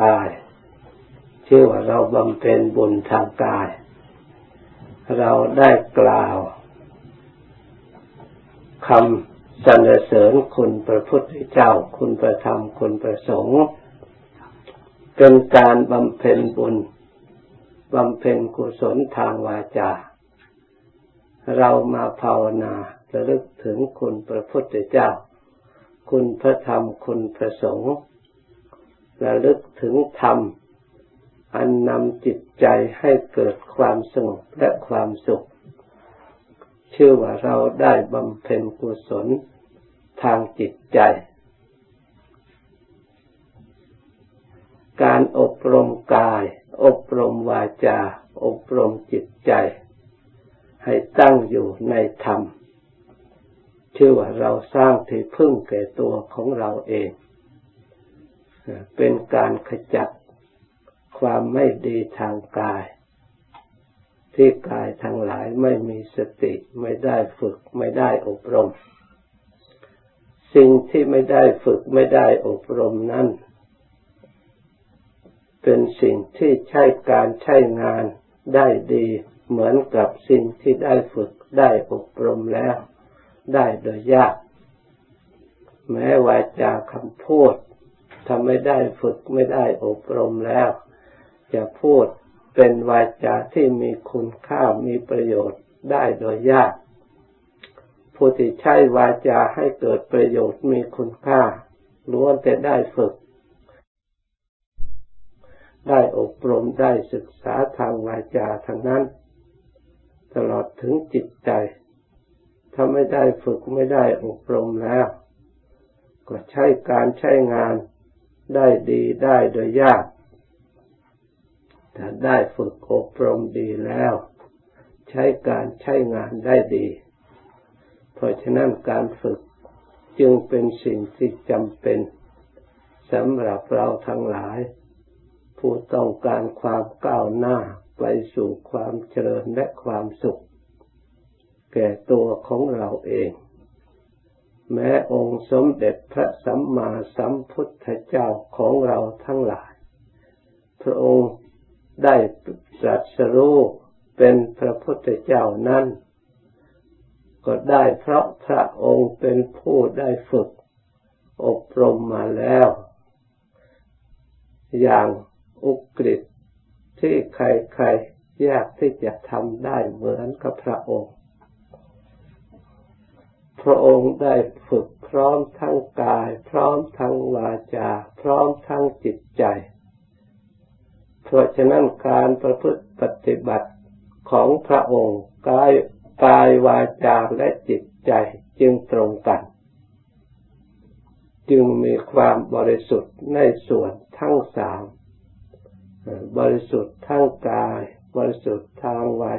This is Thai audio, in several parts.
กาย ชื่อว่าเราบำเพ็ญบุญทางกาย เราได้กล่าวคำสรรเสริญคุณพระพุทธเจ้า คุณพระธรรม คุณพระสงฆ์เป็นการบำเพ็ญบุญบำเพ็ญกุศลทางวาจา เรามาภาวนาระลึกถึงคุณพระพุทธเจ้า คุณพระธรรม คุณพระสงฆ์ ระลึกถึงธรรม อันนำจิตใจให้เกิดความสงบและความสุขชื่อว่าเราได้บำเพ็ญกุศลทางจิตใจ การอบรมกาย อบรมวาจา อบรมจิตใจ ให้ตั้งอยู่ในธรรม ชื่อว่าเราสร้างที่พึ่งแก่ตัวของเราเอง เป็นการขจัดความไม่ดีทางกาย ที่กายทั้งหลายไม่มีสติไม่ได้ฝึกไม่ได้อบรม สิ่งที่ไม่ได้ฝึกไม่ได้อบรมนั้น เป็นสิ่งที่ใช้การใช้งานได้ดีเหมือนกับสิ่งที่ได้ฝึกได้อบรมแล้ว ได้โดยยาก แม้วาจาคำพูด ถ้าไม่ได้ฝึกไม่ได้อบรมแล้ว จะพูดเป็นวาจาที่มีคุณค่ามีประโยชน์ได้โดยยากผู้ที่ใช้วาจาให้เกิดประโยชน์มีคุณค่าล้วนแต่ได้ฝึก ได้อบรมได้ศึกษาทางวาจาทั้งนั้น ตลอดถึงจิตใจ ถ้าไม่ได้ฝึกไม่ได้อบรมแล้ว ก็ใช้การใช้งาน ได้ดีได้โดยยากถ้าได้ฝึกอบรมดีแล้ว ใช้การใช้งานได้ดี เพราะฉะนั้นการฝึกจึงเป็นสิ่งที่จำเป็นสำหรับเราทั้งหลาย ผู้ต้องการความก้าวหน้าไปสู่ความเจริญและความสุข แก่ตัวของเราเอง แม้องค์สมเด็จพระสัมมาสัมพุทธเจ้าของเราทั้งหลาย พระองค์ได้ตรัสรู้เป็นพระพุทธเจ้านั้น ก็ได้เพราะพระองค์เป็นผู้ได้ฝึก อบรมมาแล้ว อย่างอุกฤษที่ใครๆยากที่จะทำได้เหมือนกับพระองค์ พระองค์ได้ฝึกพร้อมทั้งกาย พร้อมทั้งวาจา พร้อมทั้งจิตใจ เพราะฉะนั้นการประพฤติปฏิบัติของพระองค์กายกายวาจาและจิตใจจึงตรงกัน จึงมีความบริสุทธิ์ในส่วนทั้งสามบริสุทธิ์ทั้งกาย บริสุทธิ์ทางวา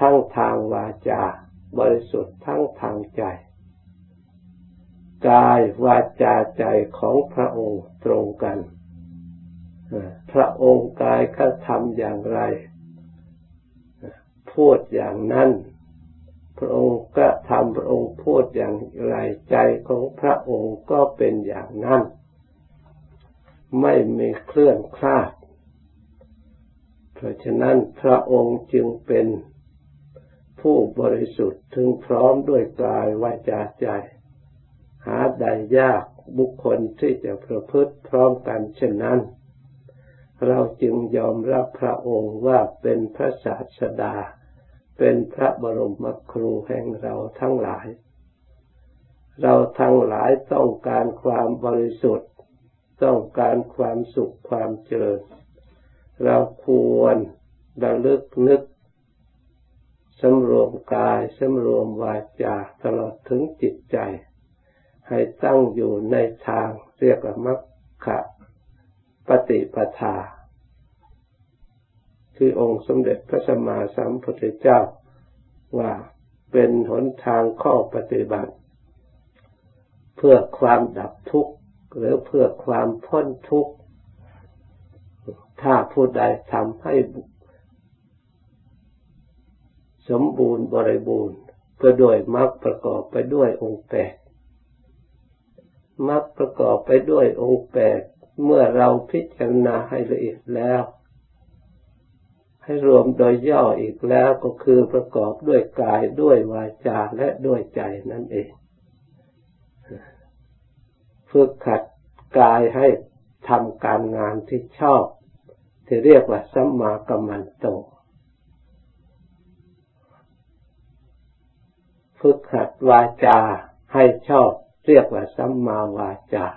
ทั้งทางวาจา บริสุทธิ์ทั้งทางใจ กายวาจาใจของพระองค์ตรงกันพระองค์กายเขาทำอย่างไร พูดอย่างนั้น พระองค์ก็ทำพระองค์พูดอย่างไรใจของพระองค์ก็เป็นอย่างนั้น ไม่มีเคลื่อนคลาด เพราะฉะนั้นพระองค์จึงเป็นผู้บริสุทธิ์ถึงพร้อมด้วยกายวาจาใจ หาได้ยากบุคคลที่จะประพฤติพร้อมกันเช่นนั้น เราจึงยอมรับพระองค์ว่าเป็นพระศาสดา เป็นพระบรมครูแห่งเราทั้งหลาย เราทั้งหลายต้องการความบริสุทธิ์ ต้องการความสุขความเจริญ เราควรระลึกนึกสำรวมกายสำรวมวาจาตลอดถึงจิตใจ ให้ตั้งอยู่ในทางเรียกว่ามัคคะปฏิปทา ที่องค์สมเด็จพระสัมมาสัมพุทธเจ้าว่าเป็นหนทางข้อปฏิบัติ เพื่อความดับทุกข์หรือเพื่อความพ้นทุกข์ ถ้าผู้ใดทำให้สมบูรณ์บริบูรณ์ก็โดยมรรคประกอบไปด้วยองค์แปด มรรคประกอบไปด้วยองค์แปดเมื่อเราพิจารณาให้ละเอียดแล้ว ให้รวมโดยย่ออีกแล้วก็คือประกอบด้วยกายด้วยวาจาและด้วยใจนั่นเองฝึกขัดกายให้ทำการงานที่ชอบ ที่เรียกว่าสัมมากัมมันโตฝึกขัดวาจาให้ชอบ เรียกว่าสัมมาวาจา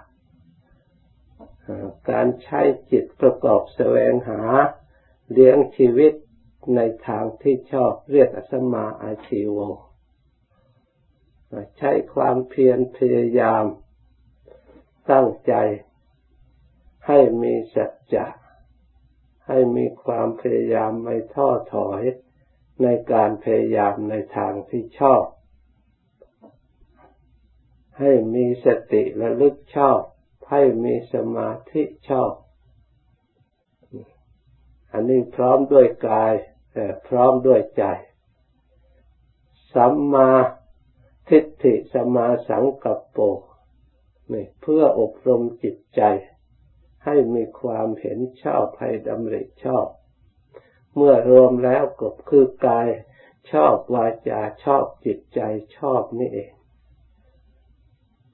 การใช้จิตประกอบแสวงหา เลี้ยงชีวิตในทางที่ชอบเรียกสัมมาอาชีวใช้ความเพียรพยายาม ตั้งใจ ให้มีสัจจะให้มีความพยายามไม่ท้อถอยในการพยายามในทางที่ชอบ ให้มีสติระลึกชอบ ให้มีสมาธิชอบ อันนี้พร้อมด้วยกายพร้อมด้วยใจ สัมมาทิฏฐิสมาสังกัปโปนี่เพื่ออบรมจิตใจ ให้มีความเห็นชอบให้ดำริชอบ เมื่อรวมแล้วก็คือกายชอบวาจาชอบจิตใจชอบนี่เอง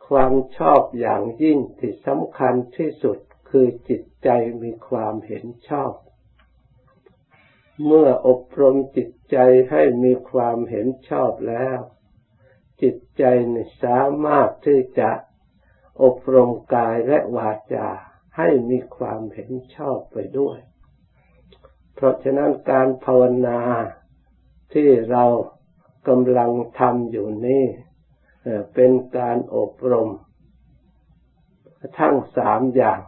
ความชอบอย่างยิ่งที่สำคัญที่สุดคือจิตใจมีความเห็นชอบ เมื่ออบรมจิตใจให้มีความเห็นชอบแล้ว จิตใจสามารถที่จะอบรมกายและวาจาให้มีความเห็นชอบไปด้วย เพราะฉะนั้นการภาวนาที่เรากำลังทำอยู่นี่ เป็นการอบรม ทั้งสามอย่าง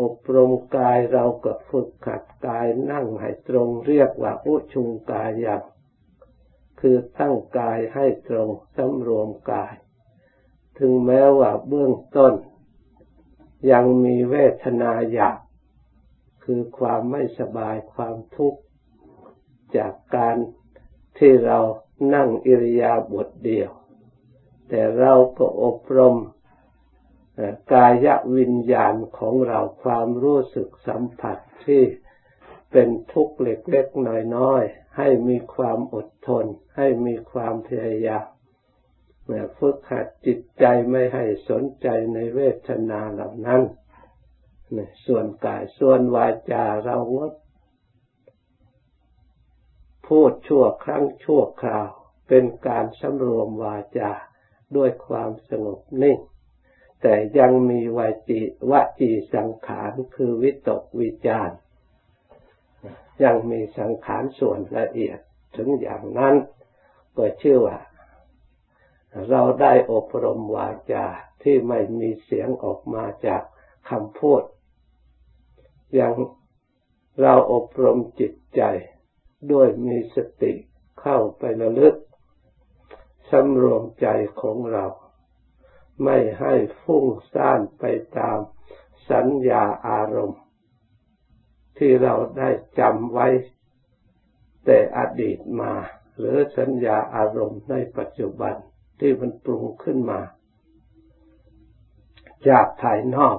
อบรมกายเราก็ฝึกขัดกายนั่งให้ตรงเรียกว่าอุชุงกายอย่าง คือตั้งกายให้ตรงสำรวมกาย ถึงแม้ว่าเบื้องต้น ยังมีเวทนาอยากคือความไม่สบายความทุกข์ จากการที่เรานั่งอิริยาบถเดียว แต่เราก็อบรมกายวิญญาณของเราความรู้สึกสัมผัสที่เป็นทุกข์เล็กๆน้อยๆให้มีความอดทน ให้มีความพยายามฝึกหัดจิตใจไม่ให้สนใจในเวทนาเหล่านั้นส่วนกายส่วนวาจาเรางดพูดชั่วครั้งชั่วคราว เป็นการสำรวมวาจา ด้วยความสงบนิ่ง แต่ยังมีวาจีวจีสังขารคือวิตกวิจารยังมีสังขารส่วนละเอียด ถึงอย่างนั้นก็ชื่อว่า เราได้อบรมวาจาที่ไม่มีเสียงออกมาจากคำพูด ยังเราอบรมจิตใจ ด้วยมีสติเข้าไประลึก สำรวมใจของเรา ไม่ให้ฟุ้งซ่านไปตามสัญญาอารมณ์ ที่เราได้จำไว้ แต่อดีตมา หรือสัญญาอารมณ์ในปัจจุบันที่มันปรุงขึ้นมา จากภายนอก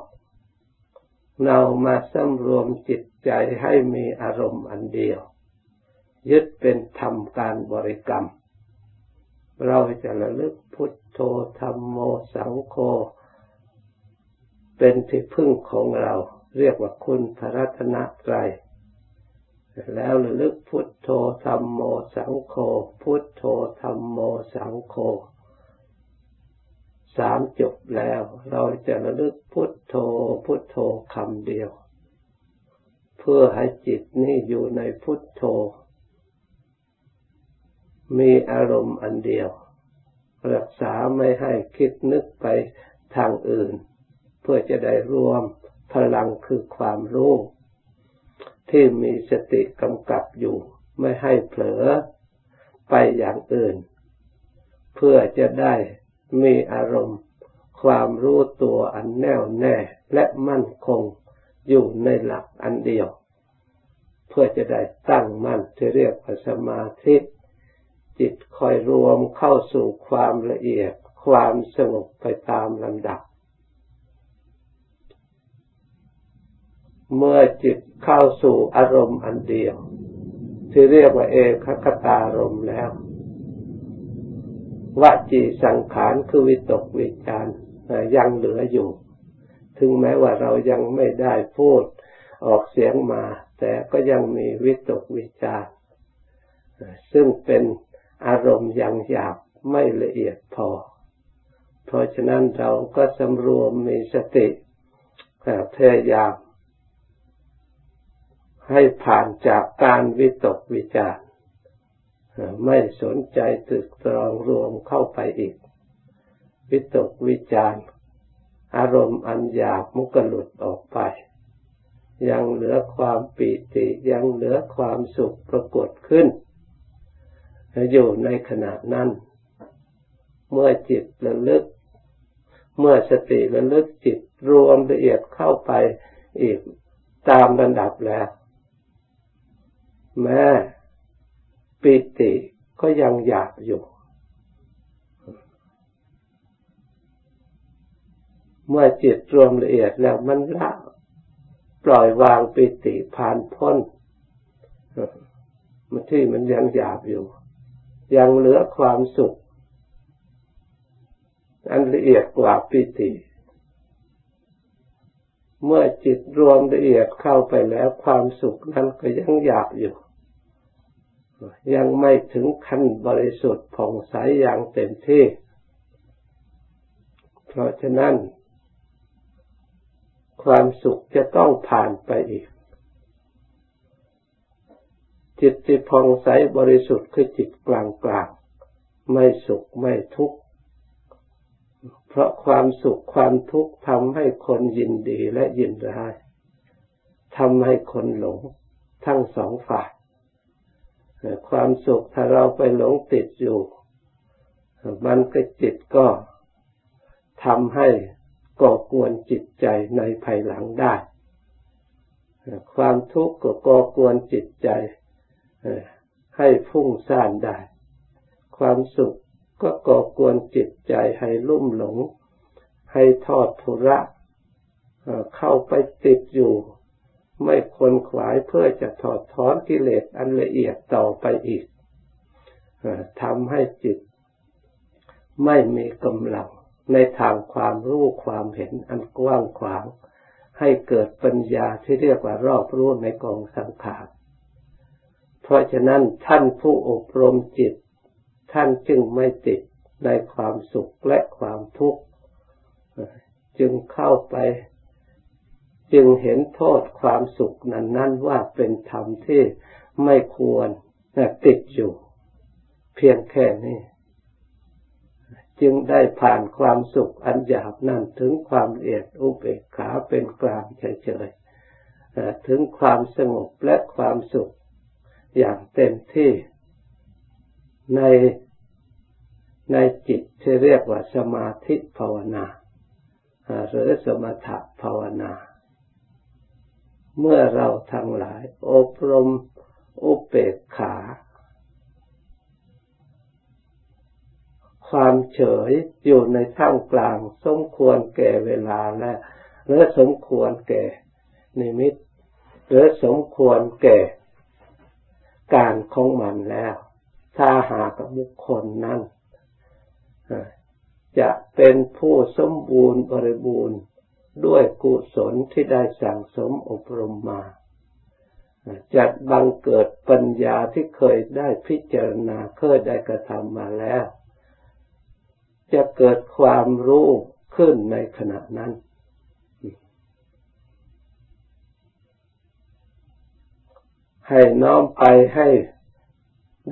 เรามาสำรวมจิตใจให้มีอารมณ์อันเดียว ยึดเป็นธรรมการบริกรรม เราจะระลึกพุทโธธรรมโมสังโฆเป็นที่พึ่งของเรา เรียกว่าคุณพระรัตนตรัยแล้วระลึกพุทโธธรรมโมสังโฆพุทโธธรรมโมสังโฆสามจบแล้ว เราจะระลึกพุทโธพุทโธคำเดียว เพื่อให้จิตนี่อยู่ในพุทโธ มีอารมณ์อันเดียว รักษาไม่ให้คิดนึกไปทางอื่น เพื่อจะได้รวมพลังคือความรู้ ที่มีสติกำกับอยู่ ไม่ให้เผลอไปอย่างอื่น เพื่อจะได้มีอารมณ์ความรู้ตัวอันแน่วแน่และมั่นคงอยู่ในหลักอันเดียว เพื่อจะได้ตั้งมั่นที่เรียกว่าสมาธิ จิตคอยรวมเข้าสู่ความละเอียด ความสงบไปตามลำดับ เมื่อจิตเข้าสู่อารมณ์อันเดียว ที่เรียกว่าเอกคตารมแล้ววจีสังขารคือวิตกวิจารยังเหลืออยู่ ถึงแม้ว่าเรายังไม่ได้พูดออกเสียงมา แต่ก็ยังมีวิตกวิจารซึ่งเป็น อารมณ์ยังหยาบไม่ละเอียดพอ เพราะฉะนั้นเราก็สำรวมมีสติพยายามให้ผ่านจากการวิตกวิจารไม่สนใจตึกตรองรวมเข้าไปอีก วิตกวิจารอารมณ์อันหยาบมุกหลุดออกไป ยังเหลือความปิติยังเหลือความสุขปรากฏขึ้น อยู่ในขณะนั้น เมื่อจิตระลึก เมื่อสติระลึกจิตรวมละเอียดเข้าไปอีกตามระดับแล้ว แม้ปิติก็ยังอยากอยู่ เมื่อจิตรวมละเอียดแล้วมันละปล่อยวางปิติผ่านพ้นมันที่มันยังอยากอยู่ ยังเหลือความสุข อันละเอียดกว่าปิติ เมื่อจิตรวมละเอียดเข้าไปแล้วความสุขนั้นก็ยังอยากอยู่ ยังไม่ถึงขั้นบริสุทธิ์ผ่องใสอย่างเต็มที่ เพราะฉะนั้น ความสุขจะต้องผ่านไปอีก จิตที่ผ่องใสบริสุทธิ์คือจิตกลางกลางไม่สุขไม่ทุกข์ เพราะความสุขความทุกข์ทำให้คนยินดีและยินร้ายทำให้คนหลงทั้งสองฝ่ายความสุขถ้าเราไปหลงติดอยู่ มันก็จิตก็ทำให้ก่อกวนจิตใจในภายหลังได้ ความทุกข์ก็ก่อกวนจิตใจ ให้ฟุ้งซ่านได้ ความสุขก็ก่อกวนจิตใจให้ลุ่มหลง ให้ทอดทุระเข้าไปติดอยู่ ไม่ควรขวายเพื่อจะถอดถอนกิเลสอันละเอียดต่อไปอีกทำให้จิต ไม่มีกำลังในทางความรู้ความเห็นอันกว้างขวาง ให้เกิดปัญญาที่เรียกว่ารอบรู้ในกองสังขาร เพราะฉะนั้นท่านผู้อบรมจิต ท่านจึงไม่ติดในความสุขและความทุกข์จึงเข้าไป จึงเห็นโทษความสุขนั้นนั้นว่าเป็นธรรมที่ไม่ควรติดอยู่ เพียงแค่นี้จึงได้ผ่านความสุขอันหยาบนั้นถึงความละเอียดอุเบกขาเป็นกลางเฉยๆถึงความสงบและความสุข อย่างเต็มที่ในในจิตที่เรียกว่าสมาธิภาวนาหรือสมถะภาวนา เมื่อเราทั้งหลาย อบรมอุเบกขา ความเฉยอยู่ในท่ามกลาง สมควรแก่เวลาและหรือสมควรแก่นิมิตหรือสมควรแก่ การของมันแล้ว ถ้าหากบุคคลนั้นจะเป็นผู้สมบูรณ์บริบูรณ์ด้วยกุศลที่ได้สั่งสมอบรมมาจัดบังเกิดปัญญาที่เคยได้พิจารณาเคยได้กระทำมาแล้ว จะเกิดความรู้ขึ้นในขณะนั้น ให้น้อมไปให้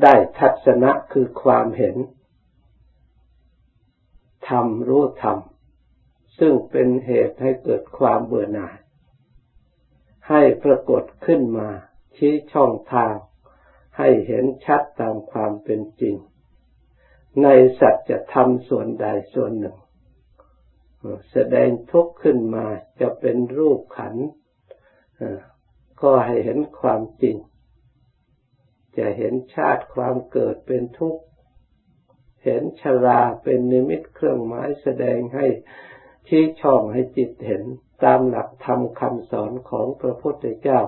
ได้ทัศนะคือความเห็นธรรมรู้ธรรมซึ่งเป็นเหตุให้เกิดความเบื่อหน่าย ให้ปรากฏขึ้นมา ชี้ช่องทาง ให้เห็นชัดตามความเป็นจริง ในสัจธรรมส่วนใดส่วนหนึ่ง แสดงทุกข์ขึ้นมาจะเป็นรูปขัน ก็ให้เห็นความจริง จะเห็นชาติความเกิดเป็นทุกข์ เห็นชราเป็นนิมิตเครื่องหมายแสดงให้ชี้ช่องให้จิตเห็นตามหลักธรรมคำสอนของพระพุทธเจ้า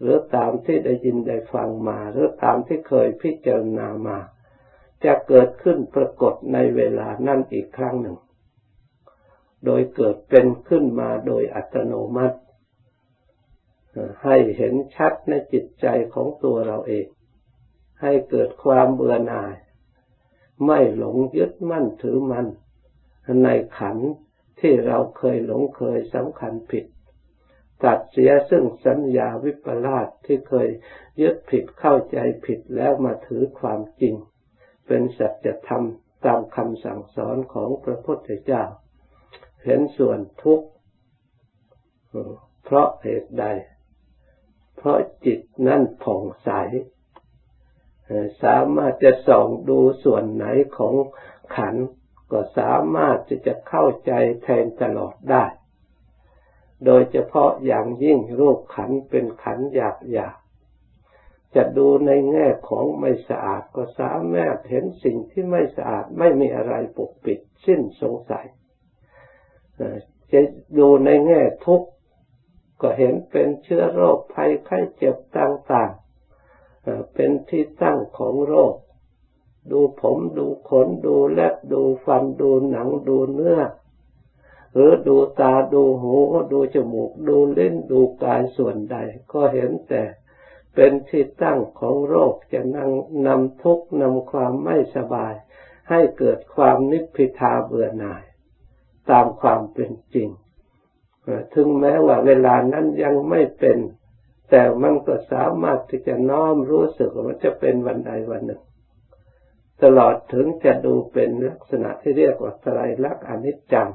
หรือตามที่ได้ยินได้ฟังมา หรือตามที่เคยพิจารณามา จะเกิดขึ้นปรากฏในเวลานั่นอีกครั้งหนึ่ง โดยเกิดเป็นขึ้นมาโดยอัตโนมัติ ให้เห็นชัดในจิตใจของตัวเราเอง ให้เกิดความเบื่อหน่าย ไม่หลงยึดมั่นถือมั่นในขันที่เราเคยหลงเคยสำคัญผิด ตัดเสียซึ่งสัญญาวิปลาสที่เคยยึดผิดเข้าใจผิดแล้วมาถือความจริง เป็นสัจธรรมตามคำสั่งสอนของพระพุทธเจ้า เห็นส่วนทุกข์เพราะเหตุใด เพราะจิตนั่นผ่องใส สามารถจะส่องดูส่วนไหนของขัน ก็สามารถที่จะเข้าใจแทนตลอดได้ โดยเฉพาะอย่างยิ่งรูปขันเป็นขันหยาบหยาบจะดูในแง่ของไม่สะอาดก็สามารถเห็นสิ่งที่ไม่สะอาดไม่มีอะไรปกปิด สิ้นสงสัยจะดูในแง่ทุกข์ ก็เห็นเป็นเชื้อโรคภัยไข้เจ็บต่างๆ เป็นที่ตั้งของโรค ดูผมดูขนดูเล็บดูฟันดูหนังดูเนื้อหรือดูตาดูหูดูจมูกดูเล่นดูกายส่วนใด ก็เห็นแต่เป็นที่ตั้งของโรคจะนั่งนำทุกข์นำความไม่สบาย ให้เกิดความนิพพิทาเบื่อหน่าย ตามความเป็นจริง ถึงแม้ว่าเวลานั้นยังไม่เป็น แต่มันก็สามารถที่จะน้อมรู้สึกว่ามันจะเป็นวันใดวันหนึ่ง ตลอดถึงจะดูเป็นลักษณะที่เรียกว่าไตรลักษณ์อนิจจัง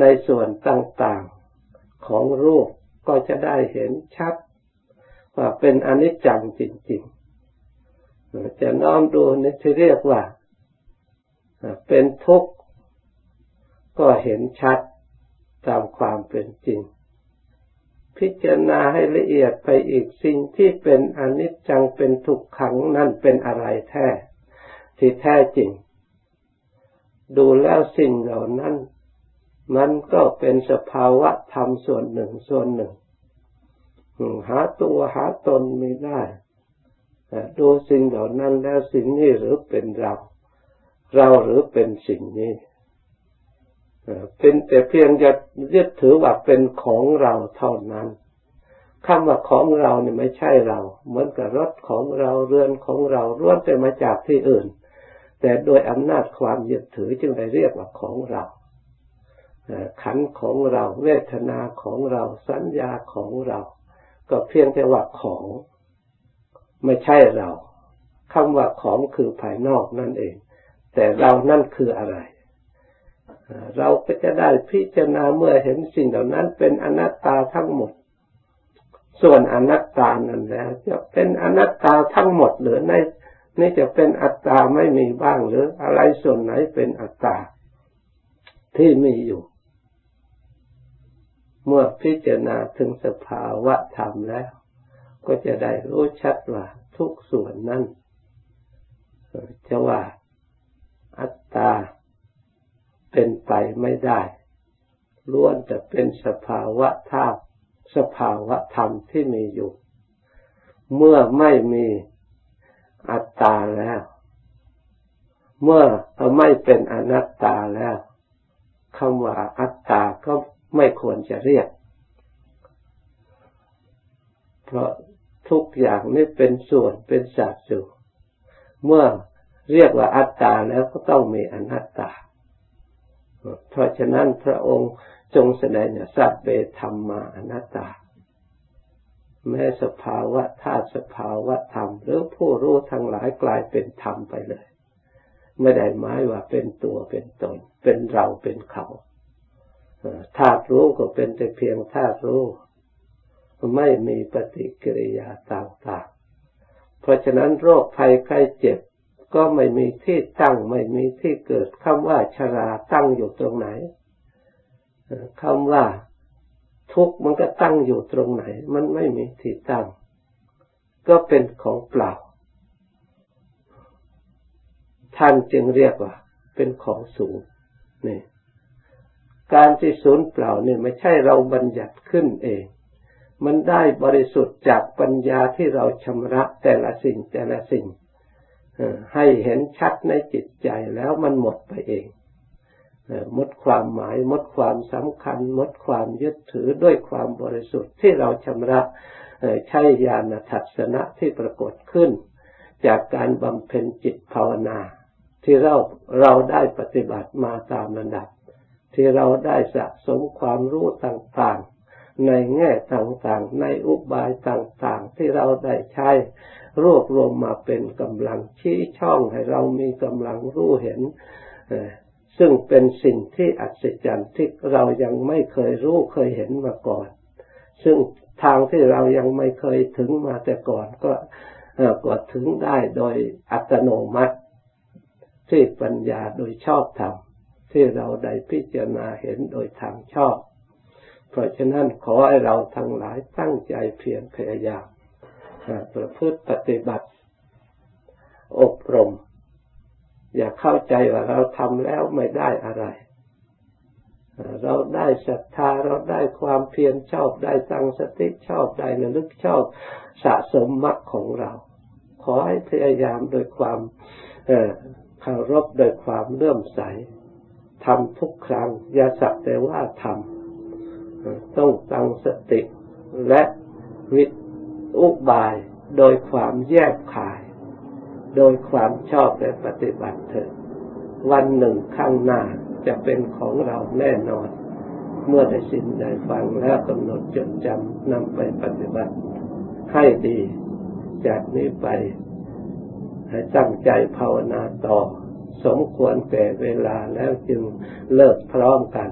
ในส่วนต่างๆของรูปก็จะได้เห็นชัด ว่าเป็นอนิจจังจริงๆ จะน้อมดูในที่เรียกว่า เป็นทุกข์ก็เห็นชัด ตามความเป็นจริง พิจารณาให้ละเอียดไปอีกสิ่งที่เป็นอนิจจังเป็นทุกขังนั่นเป็นอะไรแท้ ที่แท้จริง ดูแล้วสิ่งเหล่านั้น มันก็เป็นสภาวะธรรมส่วนหนึ่งส่วนหนึ่ง หาตัวหาตนไม่ได้ดูสิ่งเหล่านั้นแล้วสิ่งนี้หรือเป็นเรา เราหรือเป็นสิ่งนี้ เป็นแต่เพียงจะยึดถือว่าเป็นของเราเท่านั้นคำว่าของเราเนี่ยไม่ใช่เรา เหมือนกับรถของเราเรือนของเราล้วนแต่มาจากที่อื่น แต่โดยอำนาจความยึดถือจึงได้เรียกว่าของเราขันของเรา เวทนาของเราสัญญาของเรา ก็เพียงแต่ว่าของ ไม่ใช่เราคำว่าของคือภายนอกนั่นเอง แต่เรานั่นคืออะไร เราก็จะได้พิจารณาเมื่อเห็นสิ่งเหล่านั้นเป็นอนัตตาทั้งหมด ส่วนอนัตตานั้นแล้วจะเป็นอนัตตาทั้งหมดหรือในนี่จะเป็นอัตตาไม่มีบ้างหรืออะไรส่วนไหนเป็นอัตตาที่มีอยู่ เมื่อพิจารณาถึงสภาวะธรรมแล้ว ก็จะได้รู้ชัดว่าทุกส่วนนั้นจะว่าอัตตา เป็นไปไม่ได้ล้วนแต่เป็นสภาวะธาตุสภาวะธรรมที่มีอยู่ เมื่อไม่มีอัตตาแล้วเมื่อไม่เป็นอนัตตาแล้วคำว่าอัตตาก็ไม่ควรจะเรียก เพราะทุกอย่างนี้เป็นส่วนเป็นสัดส่วนเมื่อเรียกว่าอัตตาแล้วก็ต้องมีอนัตตา เพราะฉะนั้นพระองค์จงแสดงสัพเบธรรมมาอนัตตา แม้สภาวะธาตุสภาวะธรรม หรือผู้รู้ทั้งหลายกลายเป็นธรรมไปเลย ไม่ได้หมายว่าเป็นตัวเป็นตน เป็นเราเป็นเขาธาตุรู้ก็เป็นแต่เพียงธาตุรู้ ไม่มีปฏิกิริยาต่างๆเพราะฉะนั้นโรคภัยไข้เจ็บ ก็ไม่มีที่ตั้งไม่มีที่เกิดคำว่าชราตั้งอยู่ตรงไหนคำว่าทุกข์มันก็ตั้งอยู่ตรงไหน มันไม่มีที่ตั้ง ก็เป็นของเปล่า ท่านจึงเรียกว่า เป็นของสูงนี่การที่ศูนย์เปล่านี่ไม่ใช่เราบัญญัติขึ้นเอง มันได้บริสุทธิ์จากปัญญาที่เราชำระแต่ละสิ่งแต่ละสิ่ง ให้เห็นชัดในจิตใจแล้วมันหมดไปเองหมดความหมายหมดความสำคัญหมดความยึดถือด้วยความบริสุทธิ์ที่เราชำระใช้ญาณทัศนะที่ปรากฏขึ้น จากการบำเพ็ญจิตภาวนา ที่เราเราได้ปฏิบัติมาตามระดับ ที่เราได้สะสมความรู้ต่างๆ ในแง่ต่างๆ ในอุบายต่างๆ ที่เราได้ใช้ รวบรวมมาเป็นกำลังชี้ช่องให้เรามีกำลังรู้เห็น ซึ่งเป็นสิ่งที่อัศจรรย์ที่เรายังไม่เคยรู้เคยเห็นมาก่อน ซึ่งทางที่เรายังไม่เคยถึงมาแต่ก่อนก็ก็ถึงได้โดยอัตโนมัติที่ปัญญาโดยชอบธรรมที่เราได้พิจารณาเห็นโดยทางชอบ เพราะฉะนั้นขอให้เราทั้งหลายตั้งใจเพียรพยายาม ประพฤติปฏิบัติ อบรม อย่าเข้าใจว่าเราทำแล้วไม่ได้อะไร เราได้ศรัทธาเราได้ความเพียรชอบได้ตั้งสติชอบได้ระลึกชอบสะสมมรรคของเรา ขอให้พยายามโดยความเคารพโดยความเลื่อมใสทำทุกครั้ง อย่าสักแต่ว่าทำต้องตั้งสติและวิ อุบายโดยความแยกขาย โดยความชอบและปฏิบัติเถิดวันหนึ่งข้างหน้าจะเป็นของเราแน่นอน เมื่อได้สินได้ฟังแล้วกำหนดจดจำนำไปปฏิบัติให้ดี จากนี้ไป ให้ตั้งใจภาวนาต่อ สมควรแก่เวลาแล้วจึงเลิกพร้อมกัน